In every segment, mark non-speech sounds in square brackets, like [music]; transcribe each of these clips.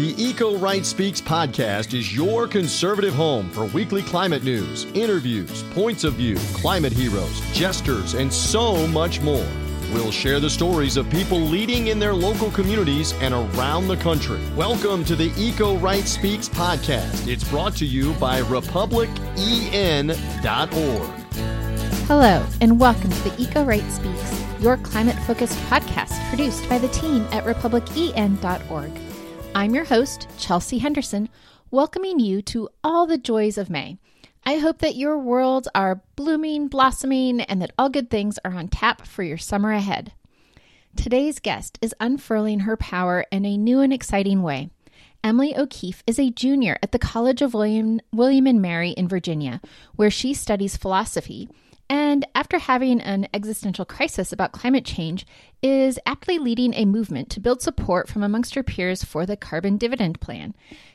The Eco Right Speaks podcast is your conservative home for weekly climate news, interviews, points of view, climate heroes, jesters, and so much more. We'll share the stories of people leading in their local communities and around the country. Welcome to the Eco Right Speaks podcast. It's brought to you by republicen.org. Hello, and welcome to the Eco Right Speaks, your climate focused podcast produced by the team at republicen.org. I'm your host, Chelsea Henderson, welcoming you to all the joys of May. I hope that your worlds are blooming, blossoming, and that all good things are on tap for your summer ahead. Today's guest is unfurling her power in a new and exciting way. Emily O'Keefe is a junior at the College of William, William and Mary in Virginia, where she studies philosophy and after having an existential crisis about climate change, is aptly leading a movement to build support from amongst her peers for the carbon dividend plan.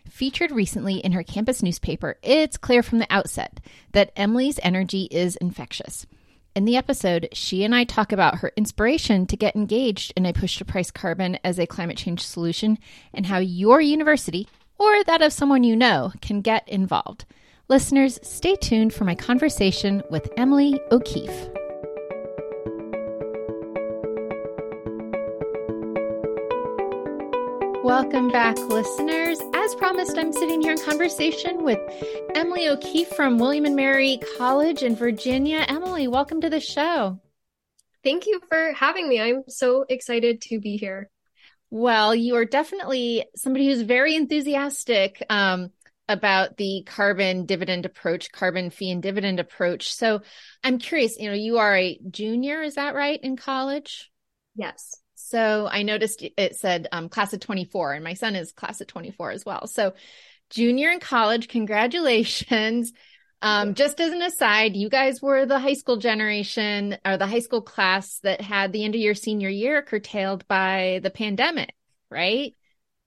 Featured recently in her campus newspaper, it's clear from the outset that Emily's energy is infectious. In the episode, she and I talk about her inspiration to get engaged in a push to price carbon as a climate change solution and how your university, or that of someone you know, can get involved. Listeners, stay tuned for my conversation with Emily O'Keefe. Welcome back, listeners. As promised, I'm sitting here in conversation with Emily O'Keefe from William and Mary College in Virginia. Emily, welcome to the show. Thank you for having me. I'm so excited to be here. Well, you are definitely somebody who's very enthusiastic um, about the carbon dividend approach, carbon fee and dividend approach. So I'm curious, you know, you are a junior, is that right, in college? Yes. So I noticed it said um, class of 24, and my son is class of 24 as well. So junior in college, congratulations. Um, just as an aside, you guys were the high school generation or the high school class that had the end of your senior year curtailed by the pandemic, right?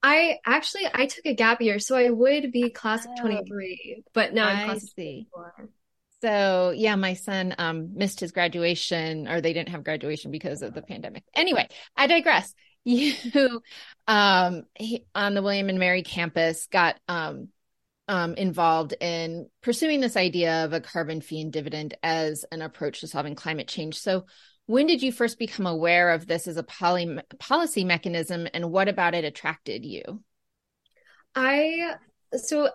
I actually I took a gap year, so I would be class of 23, but now I'm class of 24. So yeah, my son um, missed his graduation, or they didn't have graduation because of the pandemic. Anyway, I digress. [laughs] You um, he, on the William and Mary campus got um, um, involved in pursuing this idea of a carbon fee and dividend as an approach to solving climate change. So, when did you first become aware of this as a poly- policy mechanism and what about it attracted you? I so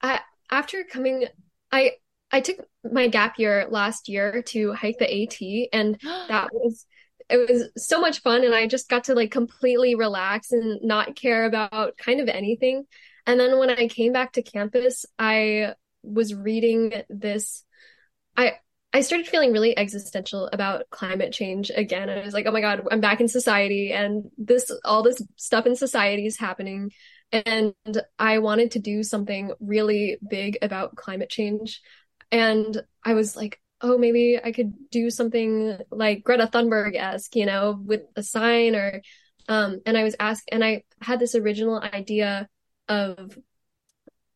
I after coming I I took my gap year last year to hike the AT and [gasps] that was it was so much fun and I just got to like completely relax and not care about kind of anything. And then when I came back to campus, I was reading this I I started feeling really existential about climate change again. I was like, oh my God, I'm back in society and this, all this stuff in society is happening. And I wanted to do something really big about climate change. And I was like, oh, maybe I could do something like Greta Thunberg esque, you know, with a sign or, um, and I was asked, and I had this original idea of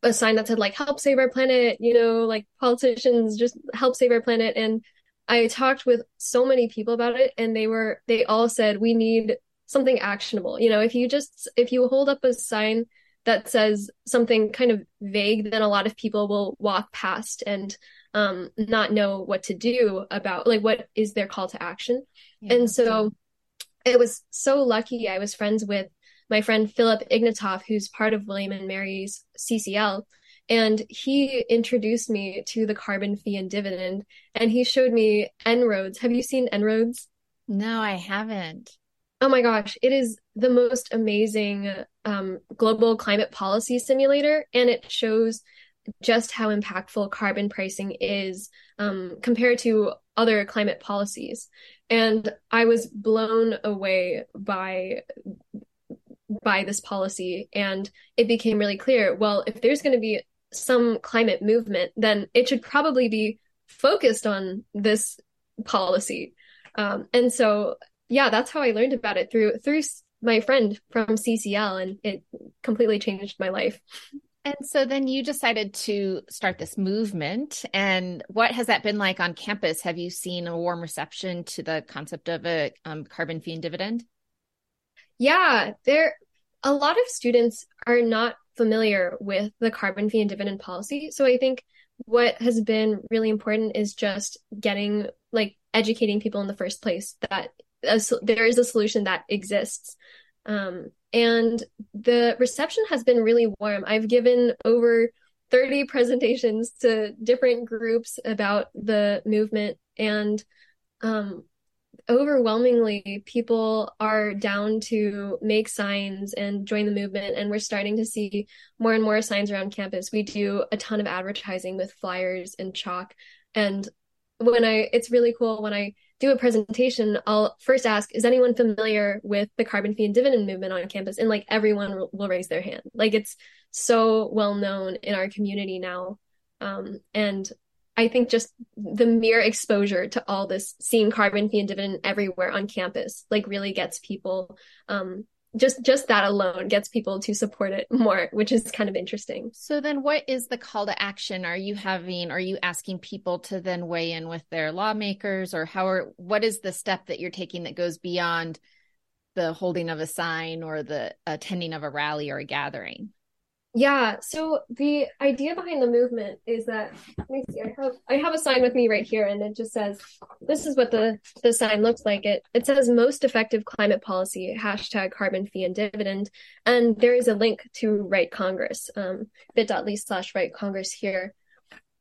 a sign that said like help save our planet you know like politicians just help save our planet. And i talked with so many people about it and they were they all said we need something actionable. You know if you just if you hold up a sign that says something kind of vague then a lot of people will walk past and um not know what to do about like what is their call to action. Yeah, and so it was so lucky. I was friends with my friend Philip Ignatov, who's part of William and Mary's CCL. And he introduced me to the carbon fee and dividend. And he showed me En-ROADS. Have you seen En-ROADS? No, I haven't. Oh my gosh, it is the most amazing um, global climate policy simulator. And it shows just how impactful carbon pricing is um, compared to other climate policies. And I was blown away by by this policy. And it became really clear well, if there's going to be some climate movement, then it should probably be focused on this policy. Um, and so, yeah, that's how I learned about it through through my friend from CCL, and it completely changed my life. And so then you decided to start this movement. And what has that been like on campus? Have you seen a warm reception to the concept of a um, carbon fee and dividend? Yeah, there a lot of students are not familiar with the carbon fee and dividend policy. So I think what has been really important is just getting like educating people in the first place that a, there is a solution that exists. Um, and the reception has been really warm. I've given over 30 presentations to different groups about the movement and um, overwhelmingly people are down to make signs and join the movement and we're starting to see more and more signs around campus. We do a ton of advertising with flyers and chalk. And when i it's really cool when i do a presentation i'll first ask is anyone familiar with the carbon fee and dividend movement on campus? And like everyone will raise their hand. Like it's so well known in our community now. Um, and I think just the mere exposure to all this, seeing carbon fee and dividend everywhere on campus, like really gets people, um, just just that alone gets people to support it more, which is kind of interesting. So then, what is the call to action? Are you having? Are you asking people to then weigh in with their lawmakers, or how are? What is the step that you're taking that goes beyond the holding of a sign or the attending of a rally or a gathering? Yeah, so the idea behind the movement is that let me see, I have I have a sign with me right here and it just says this is what the the sign looks like. It it says most effective climate policy, hashtag carbon fee and dividend. And there is a link to Write Congress, um, bit.ly slash Write Congress here.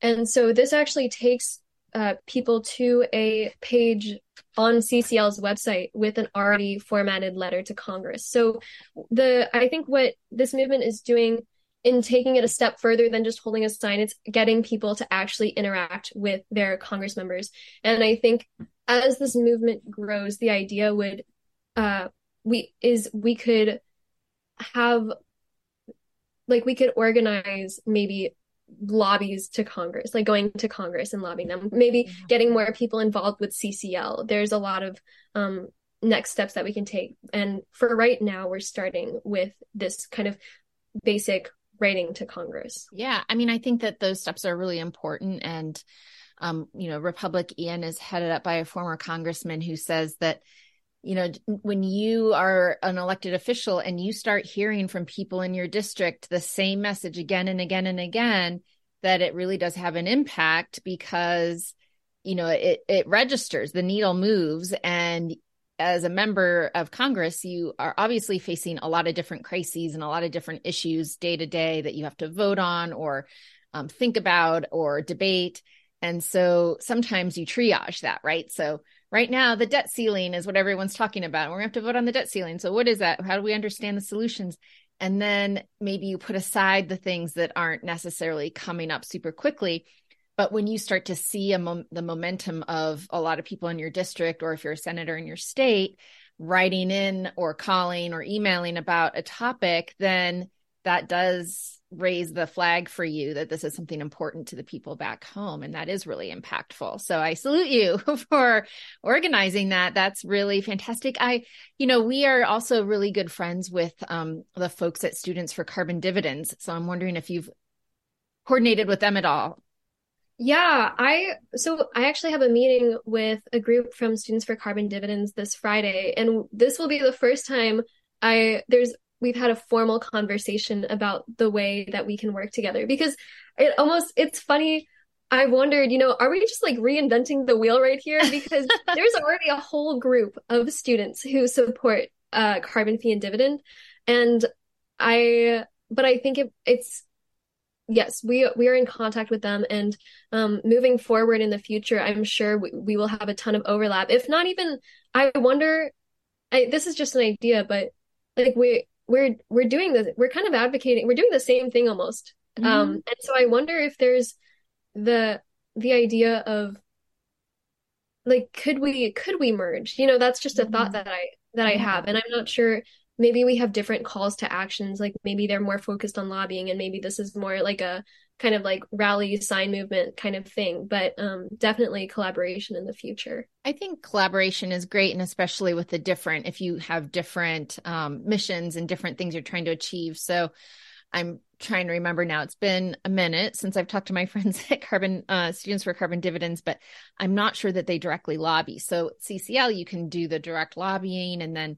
And so this actually takes uh, people to a page on CCL's website with an already formatted letter to Congress. So the I think what this movement is doing in taking it a step further than just holding a sign, it's getting people to actually interact with their Congress members. And I think as this movement grows, the idea would uh we is we could have like we could organize maybe lobbies to Congress, like going to Congress and lobbying them, maybe getting more people involved with CCL. There's a lot of um, next steps that we can take. And for right now, we're starting with this kind of basic writing to Congress. Yeah. I mean, I think that those steps are really important. And, um, you know, RepublicEn is headed up by a former congressman who says that, you know, when you are an elected official and you start hearing from people in your district the same message again and again and again, that it really does have an impact because you know it it registers the needle moves and as a member of Congress, you are obviously facing a lot of different crises and a lot of different issues day to day that you have to vote on or um, think about or debate. And so sometimes you triage that, right? So right now, the debt ceiling is what everyone's talking about. We're going to have to vote on the debt ceiling. So what is that? How do we understand the solutions? And then maybe you put aside the things that aren't necessarily coming up super quickly but when you start to see mom- the momentum of a lot of people in your district, or if you're a senator in your state, writing in or calling or emailing about a topic, then that does raise the flag for you that this is something important to the people back home. And that is really impactful. So I salute you [laughs] for organizing that. That's really fantastic. I, you know, we are also really good friends with um, the folks at Students for Carbon Dividends. So I'm wondering if you've coordinated with them at all yeah, I so I actually have a meeting with a group from Students for Carbon Dividends this Friday, and this will be the first time I there's we've had a formal conversation about the way that we can work together because it almost it's funny I've wondered, you know, are we just like reinventing the wheel right here? Because [laughs] there's already a whole group of students who support uh, carbon fee and dividend, and I, but I think it, it's yes, we we are in contact with them, and um, moving forward in the future, I'm sure we, we will have a ton of overlap. If not even, I wonder. I, this is just an idea, but like we we're we're doing this, we're kind of advocating, we're doing the same thing almost. Mm-hmm. Um, and so I wonder if there's the the idea of like could we could we merge you know that's just a mm-hmm. thought that i that i have and i'm not sure maybe we have different calls to actions like maybe they're more focused on lobbying and maybe this is more like a kind of like rally sign movement kind of thing but um, definitely collaboration in the future. I think collaboration is great and especially with the different if you have different um, missions and different things you're trying to achieve. So i'm trying to remember now it's been a minute since i've talked to my [laughs] friends at carbon uh, students for carbon dividends but i'm not sure that they directly lobby. So ccl you can do the direct lobbying and then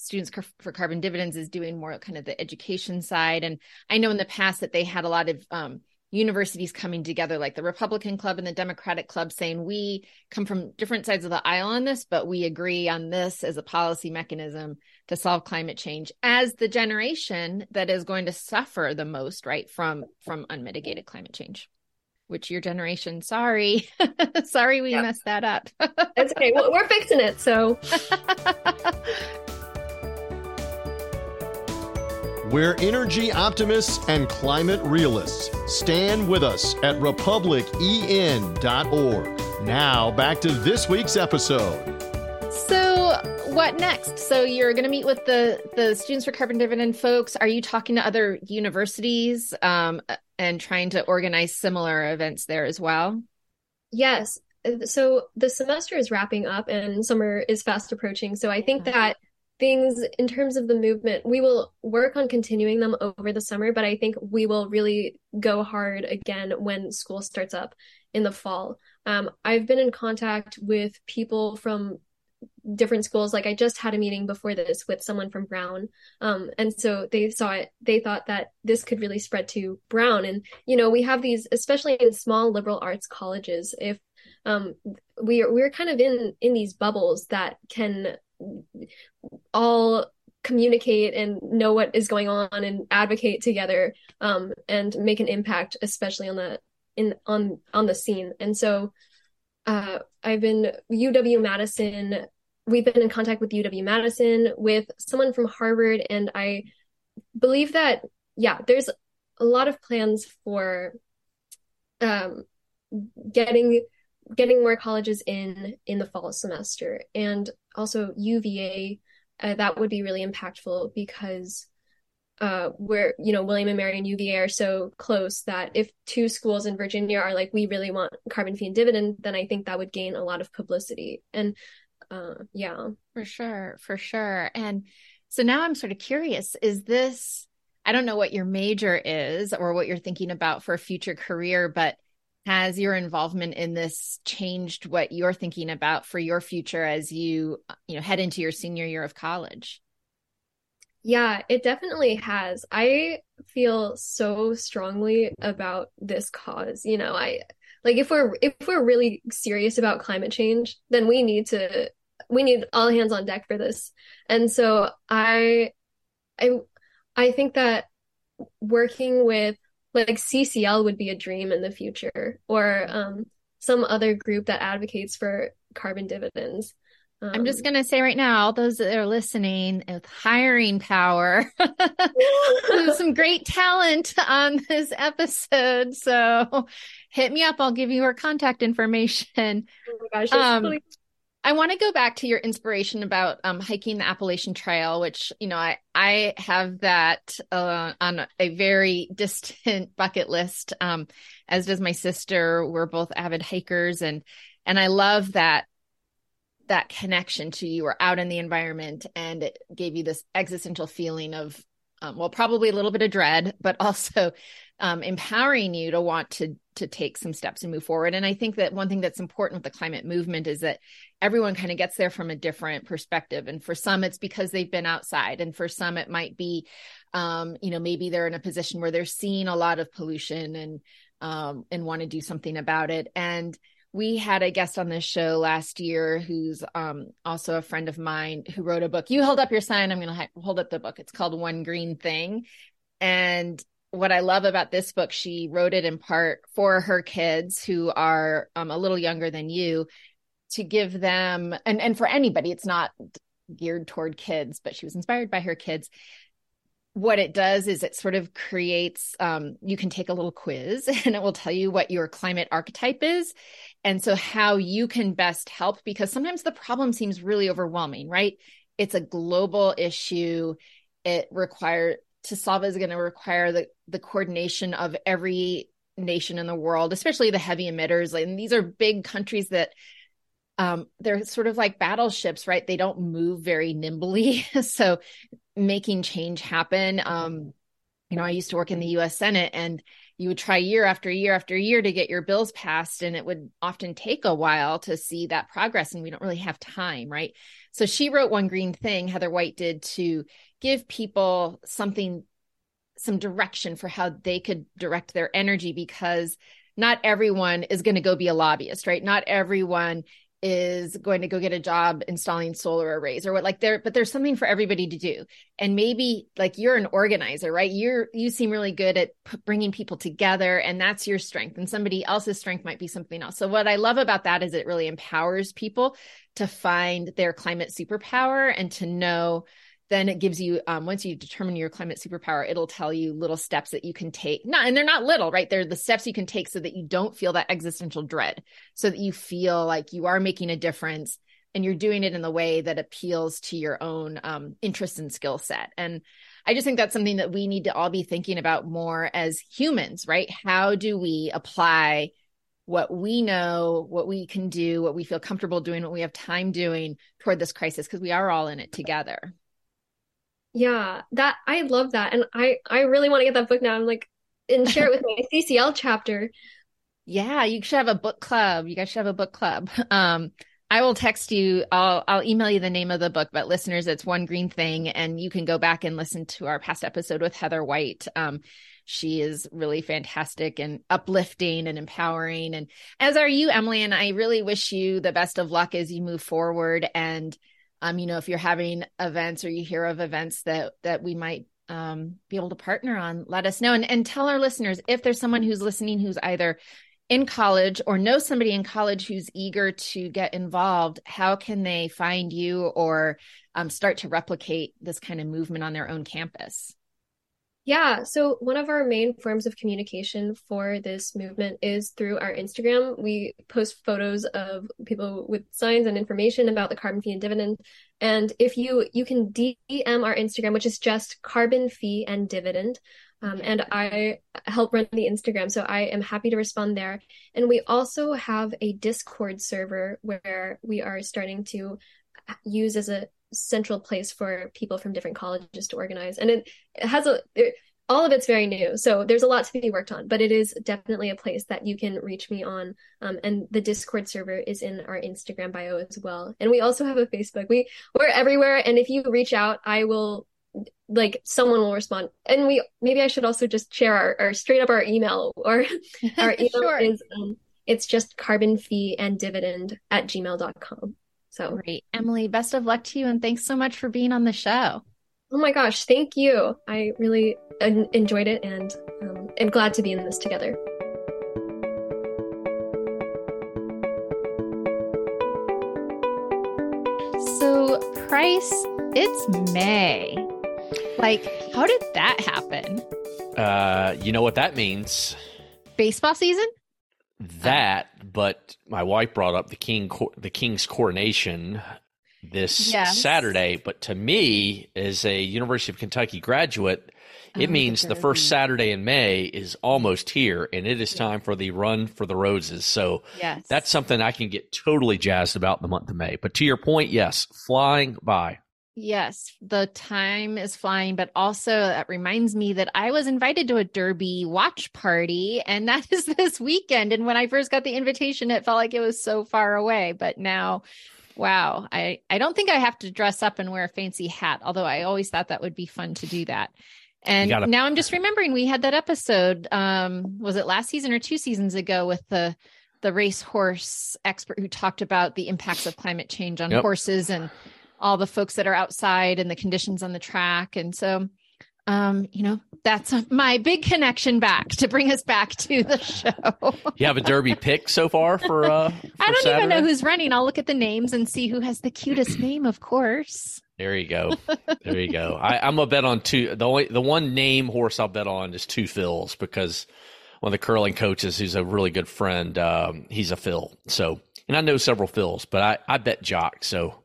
Students for Carbon Dividends is doing more kind of the education side. And I know in the past that they had a lot of um, universities coming together, like the Republican Club and the Democratic Club, saying we come from different sides of the aisle on this, but we agree on this as a policy mechanism to solve climate change as the generation that is going to suffer the most, right, from from unmitigated climate change. Which your generation, sorry, [laughs] sorry, we messed that up. It's okay. Well, we're fixing it. So [laughs] We're energy optimists and climate realists. Stand with us at republicen.org. Now, back to this week's episode. So, what next? So, you're going to meet with the the Students for Carbon Dividend folks. Are you talking to other universities um, and trying to organize similar events there as well? Yes. So, the semester is wrapping up and summer is fast approaching. So, I think that things in terms of the movement, we will work on continuing them over the summer, but I think we will really go hard again when school starts up in the fall. Um, I've been in contact with people from different schools. Like I just had a meeting before this with someone from Brown. Um, and so they saw it, they thought that this could really spread to Brown. And, you know, we have these, especially in small liberal arts colleges, if um, we are, we're kind of in, in these bubbles that can all communicate and know what is going on and advocate together um, and make an impact especially on the in on on the scene. And so uh, i've been uw madison we've been in contact with uw madison with someone from harvard and i believe that yeah there's a lot of plans for um, getting getting more colleges in in the fall semester and also UVA uh, that would be really impactful because uh, where you know William and Mary and UVA are so close that if two schools in Virginia are like we really want carbon fee and dividend, then I think that would gain a lot of publicity. And uh, yeah, for sure, for sure. And so now I'm sort of curious: is this? I don't know what your major is or what you're thinking about for a future career, but has your involvement in this changed what you're thinking about for your future as you you know head into your senior year of college? Yeah it definitely has. I feel so strongly about this cause you know i like if we're if we're really serious about climate change then we need to we need all hands on deck for this. And so i i i think that working with like CCL would be a dream in the future, or um, some other group that advocates for carbon dividends. Um, I'm just um, going to say right now, all those that are listening with hiring power, [laughs] some [laughs] great talent on this episode. So hit me up. I'll give you her contact information. Oh my gosh, um, really- I want to go back to your inspiration about um, hiking the Appalachian Trail, which you know I I have that uh, on a very [laughs] distant bucket list. Um, as does my sister. We're both avid hikers, and and I love that that connection to you were out in the environment, and it gave you this existential feeling of um, well, probably a little bit of dread, [laughs] but also um, empowering you to want to to take some steps and move forward. And I think that one thing that's important with the climate movement is that everyone kind of gets there from a different perspective. And for some, it's because they've been outside, and for some, it might be, um, you know, maybe they're in a position where they're seeing a lot of pollution and um, and want to do something about it. And we had a guest on this show last year who's um, also a friend of mine who wrote a book. You hold up your sign. I'm going to ha- hold up the book. It's called One Green Thing. And what I love about this book, she wrote it in part for her kids who are um, a little younger than you to give them, and, and for anybody, it's not geared toward kids, but she was inspired by her kids. What it does is it sort of creates, um, you can take a little quiz [laughs] and it will tell you what your climate archetype is. And so, how you can best help, because sometimes the problem seems really overwhelming, right? It's a global issue. It requires to solve is going to require the the coordination of every nation in the world, especially the heavy emitters. And these are big countries that um, they're sort of like battleships, right? They don't move very nimbly. [laughs] so making change happen. Um, you know, I used to work in the U.S. Senate, and you would try year after year after year to get your bills passed and it would often take a while to see that progress and we don't really have time right so she wrote one green thing heather white did to give people something some direction for how they could direct their energy because not everyone is going to go be a lobbyist right not everyone is going to go get a job installing solar arrays or what like there but there's something for everybody to do. And maybe like you're an organizer right? You're you seem really good at p- bringing people together and that's your strength and somebody else's strength might be something else. So what i love about that is it really empowers people to find their climate superpower and to know then it gives you um, once you determine your climate superpower it'll tell you little steps that you can take. Not and they're not little right? They're the steps you can take so that you don't feel that existential dread so that you feel like you are making a difference and you're doing it in the way that appeals to your own um, interest and skill set. And i just think that's something that we need to all be thinking about more as humans right? How do we apply what we know, what we can do, what we feel comfortable doing, what we have time doing toward this crisis, because we are all in it together. Yeah, that I love that. And I I really want to get that book now. I'm like and share it with my [laughs] CCL chapter. Yeah, you should have a book club. You guys should have a book club. [laughs] Um I will text you. I'll I'll email you the name of the book, but listeners, it's One Green Thing, and you can go back and listen to our past episode with Heather White. Um, she is really fantastic and uplifting and empowering, and as are you, Emily. And I really wish you the best of luck as you move forward. And um, you know, if you're having events or you hear of events that that we might um, be able to partner on, let us know and and tell our listeners if there's someone who's listening who's either in college or know somebody in college who's eager to get involved, how can they find you or um, start to replicate this kind of movement on their own campus? Yeah, so one of our main forms of communication for this movement is through our Instagram. We post photos of people with signs and information about the carbon fee and dividend. And if you you can DM our Instagram, which is just carbon fee and dividend. Um, and I help run the Instagram, so I am happy to respond there. And we also have a Discord server where we are starting to use as a central place for people from different colleges to organize. And it, it has a it, all of it's very new, so there's a lot to be worked on. But it is definitely a place that you can reach me on. Um, and the Discord server is in our Instagram bio as well. And we also have a Facebook. We we're everywhere, and if you reach out, I will like someone will respond and we maybe i should also just share our, our straight up our email or [laughs] our email sure. is um, it's just carbon fee and dividend at gmail.com so great. Emily, best of luck to you and thanks so much for being on the show. Oh my gosh, thank you. I really enjoyed it and um, am glad to be in this together. So, Price, it's May. Like, how did that happen? Uh, you know what that means? Baseball season? That, but my wife brought up the king the king's coronation this yes. Saturday. But to me, as a University of Kentucky graduate, it oh, means the first Saturday in May is almost here, and it is time for the run for the roses. So yes. that's something I can get totally jazzed about the month of May. But to your point, yes, flying by. Yes, the time is flying, but also that reminds me that I was invited to a Derby watch party, and that [laughs] is this weekend. And when I first got the invitation, it felt like it was so far away. But now, wow, I, I don't think I have to dress up and wear a fancy hat, although I always thought that would be fun to do that. And gotta- now I'm just remembering we had that episode. Um, was it last season or two seasons ago with the the racehorse expert who talked about the impacts of climate change on yep. horses and all the folks that are outside and the conditions on the track. And so, um, you know, that's my big connection back to bring us back to the show. [laughs] you have a derby pick so far for, uh, [laughs] for I don't Saturday? even know who's running. I'll look at the names and see who has the cutest name, of course. There you go. [laughs] There you go. I, am a bet on two. The only the one name horse I'll bet on is Two Phils because one of the curling coaches, who's a really good friend, um, he's a Phil. So, and I know several Phils, but I I bet Jock. So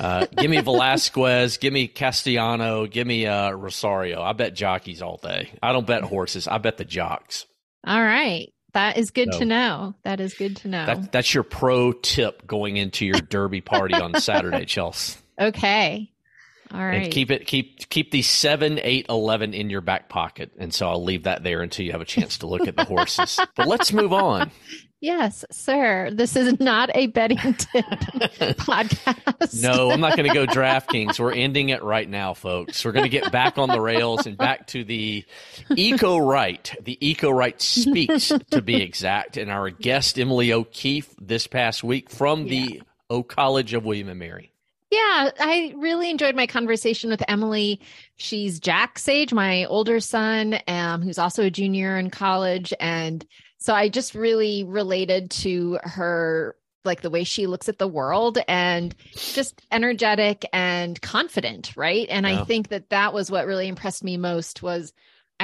uh, give me Velazquez, give me Castellano, give me uh, Rosario. I bet jockeys all day. I don't bet horses. I bet the jocks. All right. That is good so, to know. That is good to know. That, that's your pro tip going into your derby party on Saturday, Chelsea. Okay. All right. And keep it keep keep the seven, eight, eleven in your back pocket. And so I'll leave that there until you have a chance to look at the horses. [laughs] but let's move on. Yes, sir. This is not a betting tip [laughs] podcast. No, I'm not going to go DraftKings. We're ending it right now, folks. We're going to get back on the rails and back to the Eco Right. The Eco Right speaks, [laughs] to be exact. And our guest, Emily O'Keefe, this past week from the O College of William and Mary. Yeah, I really enjoyed my conversation with Emily. She's Jack's age, my older son, um, who's also a junior in college. And so I just really related to her like the way she looks at the world and just energetic and confident right and yeah. i think that that was what really impressed me most was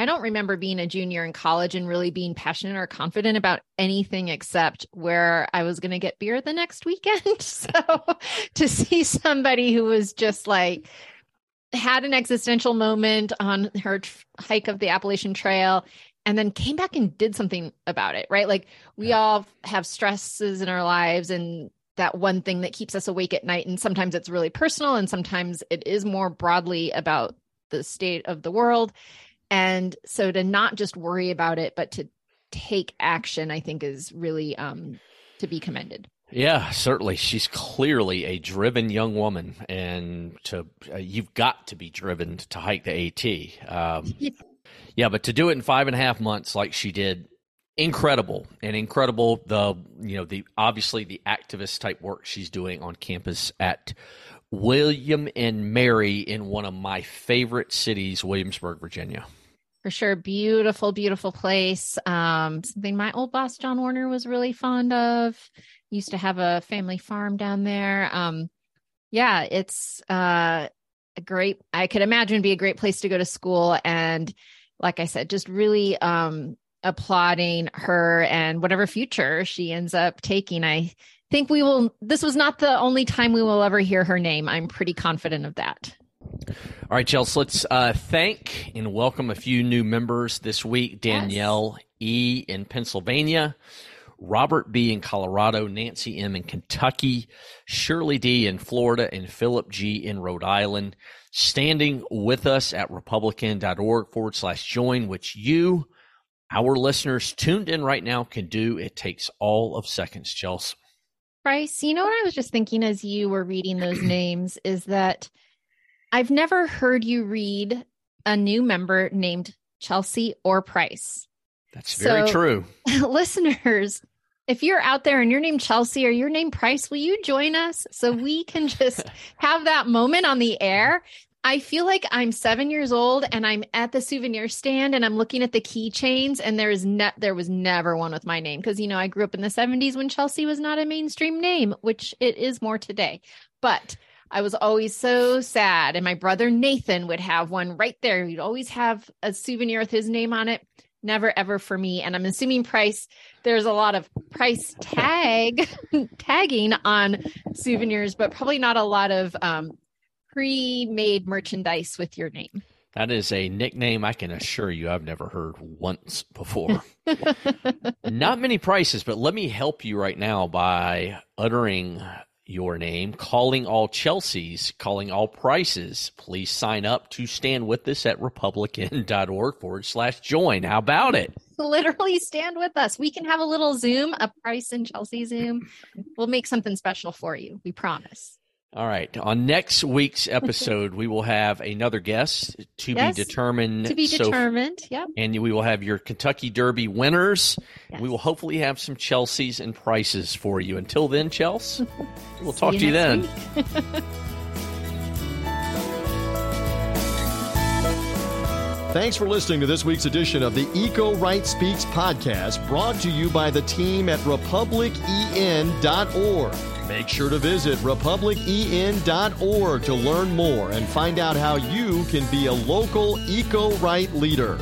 i don't remember being a junior in college and really being passionate or confident about anything except where i was going to get beer the next weekend [laughs] so [laughs] to see somebody who was just like had an existential moment on her hike of the appalachian trail and then came back and did something about it, right? Like we all have stresses in our lives and that one thing that keeps us awake at night. And sometimes it's really personal and sometimes it is more broadly about the state of the world. And so to not just worry about it, but to take action, I think is really um, to be commended. Yeah, certainly. She's clearly a driven young woman, and to uh, you've got to be driven to hike the AT. Um, [laughs] Yeah, but to do it in five and a half months like she did, incredible and incredible. The you know the obviously the activist type work she's doing on campus at William and Mary in one of my favorite cities, Williamsburg, Virginia. For sure, beautiful, beautiful place. Um, something my old boss John Warner was really fond of. Used to have a family farm down there. Um, yeah, it's uh, a great. I could imagine be a great place to go to school and like I said, just really um, applauding her and whatever future she ends up taking. I think we will, this was not the only time we will ever hear her name. I'm pretty confident of that. All right, Chelsea, let's uh, thank and welcome a few new members this week Danielle yes. E. in Pennsylvania, Robert B. in Colorado, Nancy M. in Kentucky, Shirley D. in Florida, and Philip G. in Rhode Island standing with us at republicen.org forward slash join, which you, our listeners tuned in right now, can do. It takes all of seconds, Chelsea. Price, you know what I was just thinking as you were reading those [clears throat] names is that I've never heard you read a new member named Chelsea or Price. That's very so, true. [laughs] listeners, if you're out there and your name Chelsea or your name Price, will you join us so we can just [laughs] have that moment on the air? I feel like I'm seven years old and I'm at the souvenir stand and I'm looking at the keychains and there is ne- there was never one with my name because you know I grew up in the 70s when Chelsea was not a mainstream name, which it is more today. But I was always so sad. And my brother Nathan would have one right there. He'd always have a souvenir with his name on it never ever for me and i'm assuming price there's a lot of price tag [laughs] tagging on souvenirs but probably not a lot of um, pre-made merchandise with your name that is a nickname i can assure you i've never heard once before [laughs] not many prices but let me help you right now by uttering your name, calling all Chelsea's, calling all prices. Please sign up to stand with us at republicen.org forward slash join. How about it? Literally stand with us. We can have a little Zoom, a price and Chelsea Zoom. We'll make something special for you. We promise. All right. On next week's episode, we will have another guest to yes, be determined. To be determined. So, yep. And we will have your Kentucky Derby winners. Yes. We will hopefully have some Chelsea's and prices for you. Until then, Chelsea, [laughs] we'll talk to you then. [laughs] Thanks for listening to this week's edition of the Eco Right Speaks podcast, brought to you by the team at republicen.org. Make sure to visit republicen.org to learn more and find out how you can be a local eco right leader.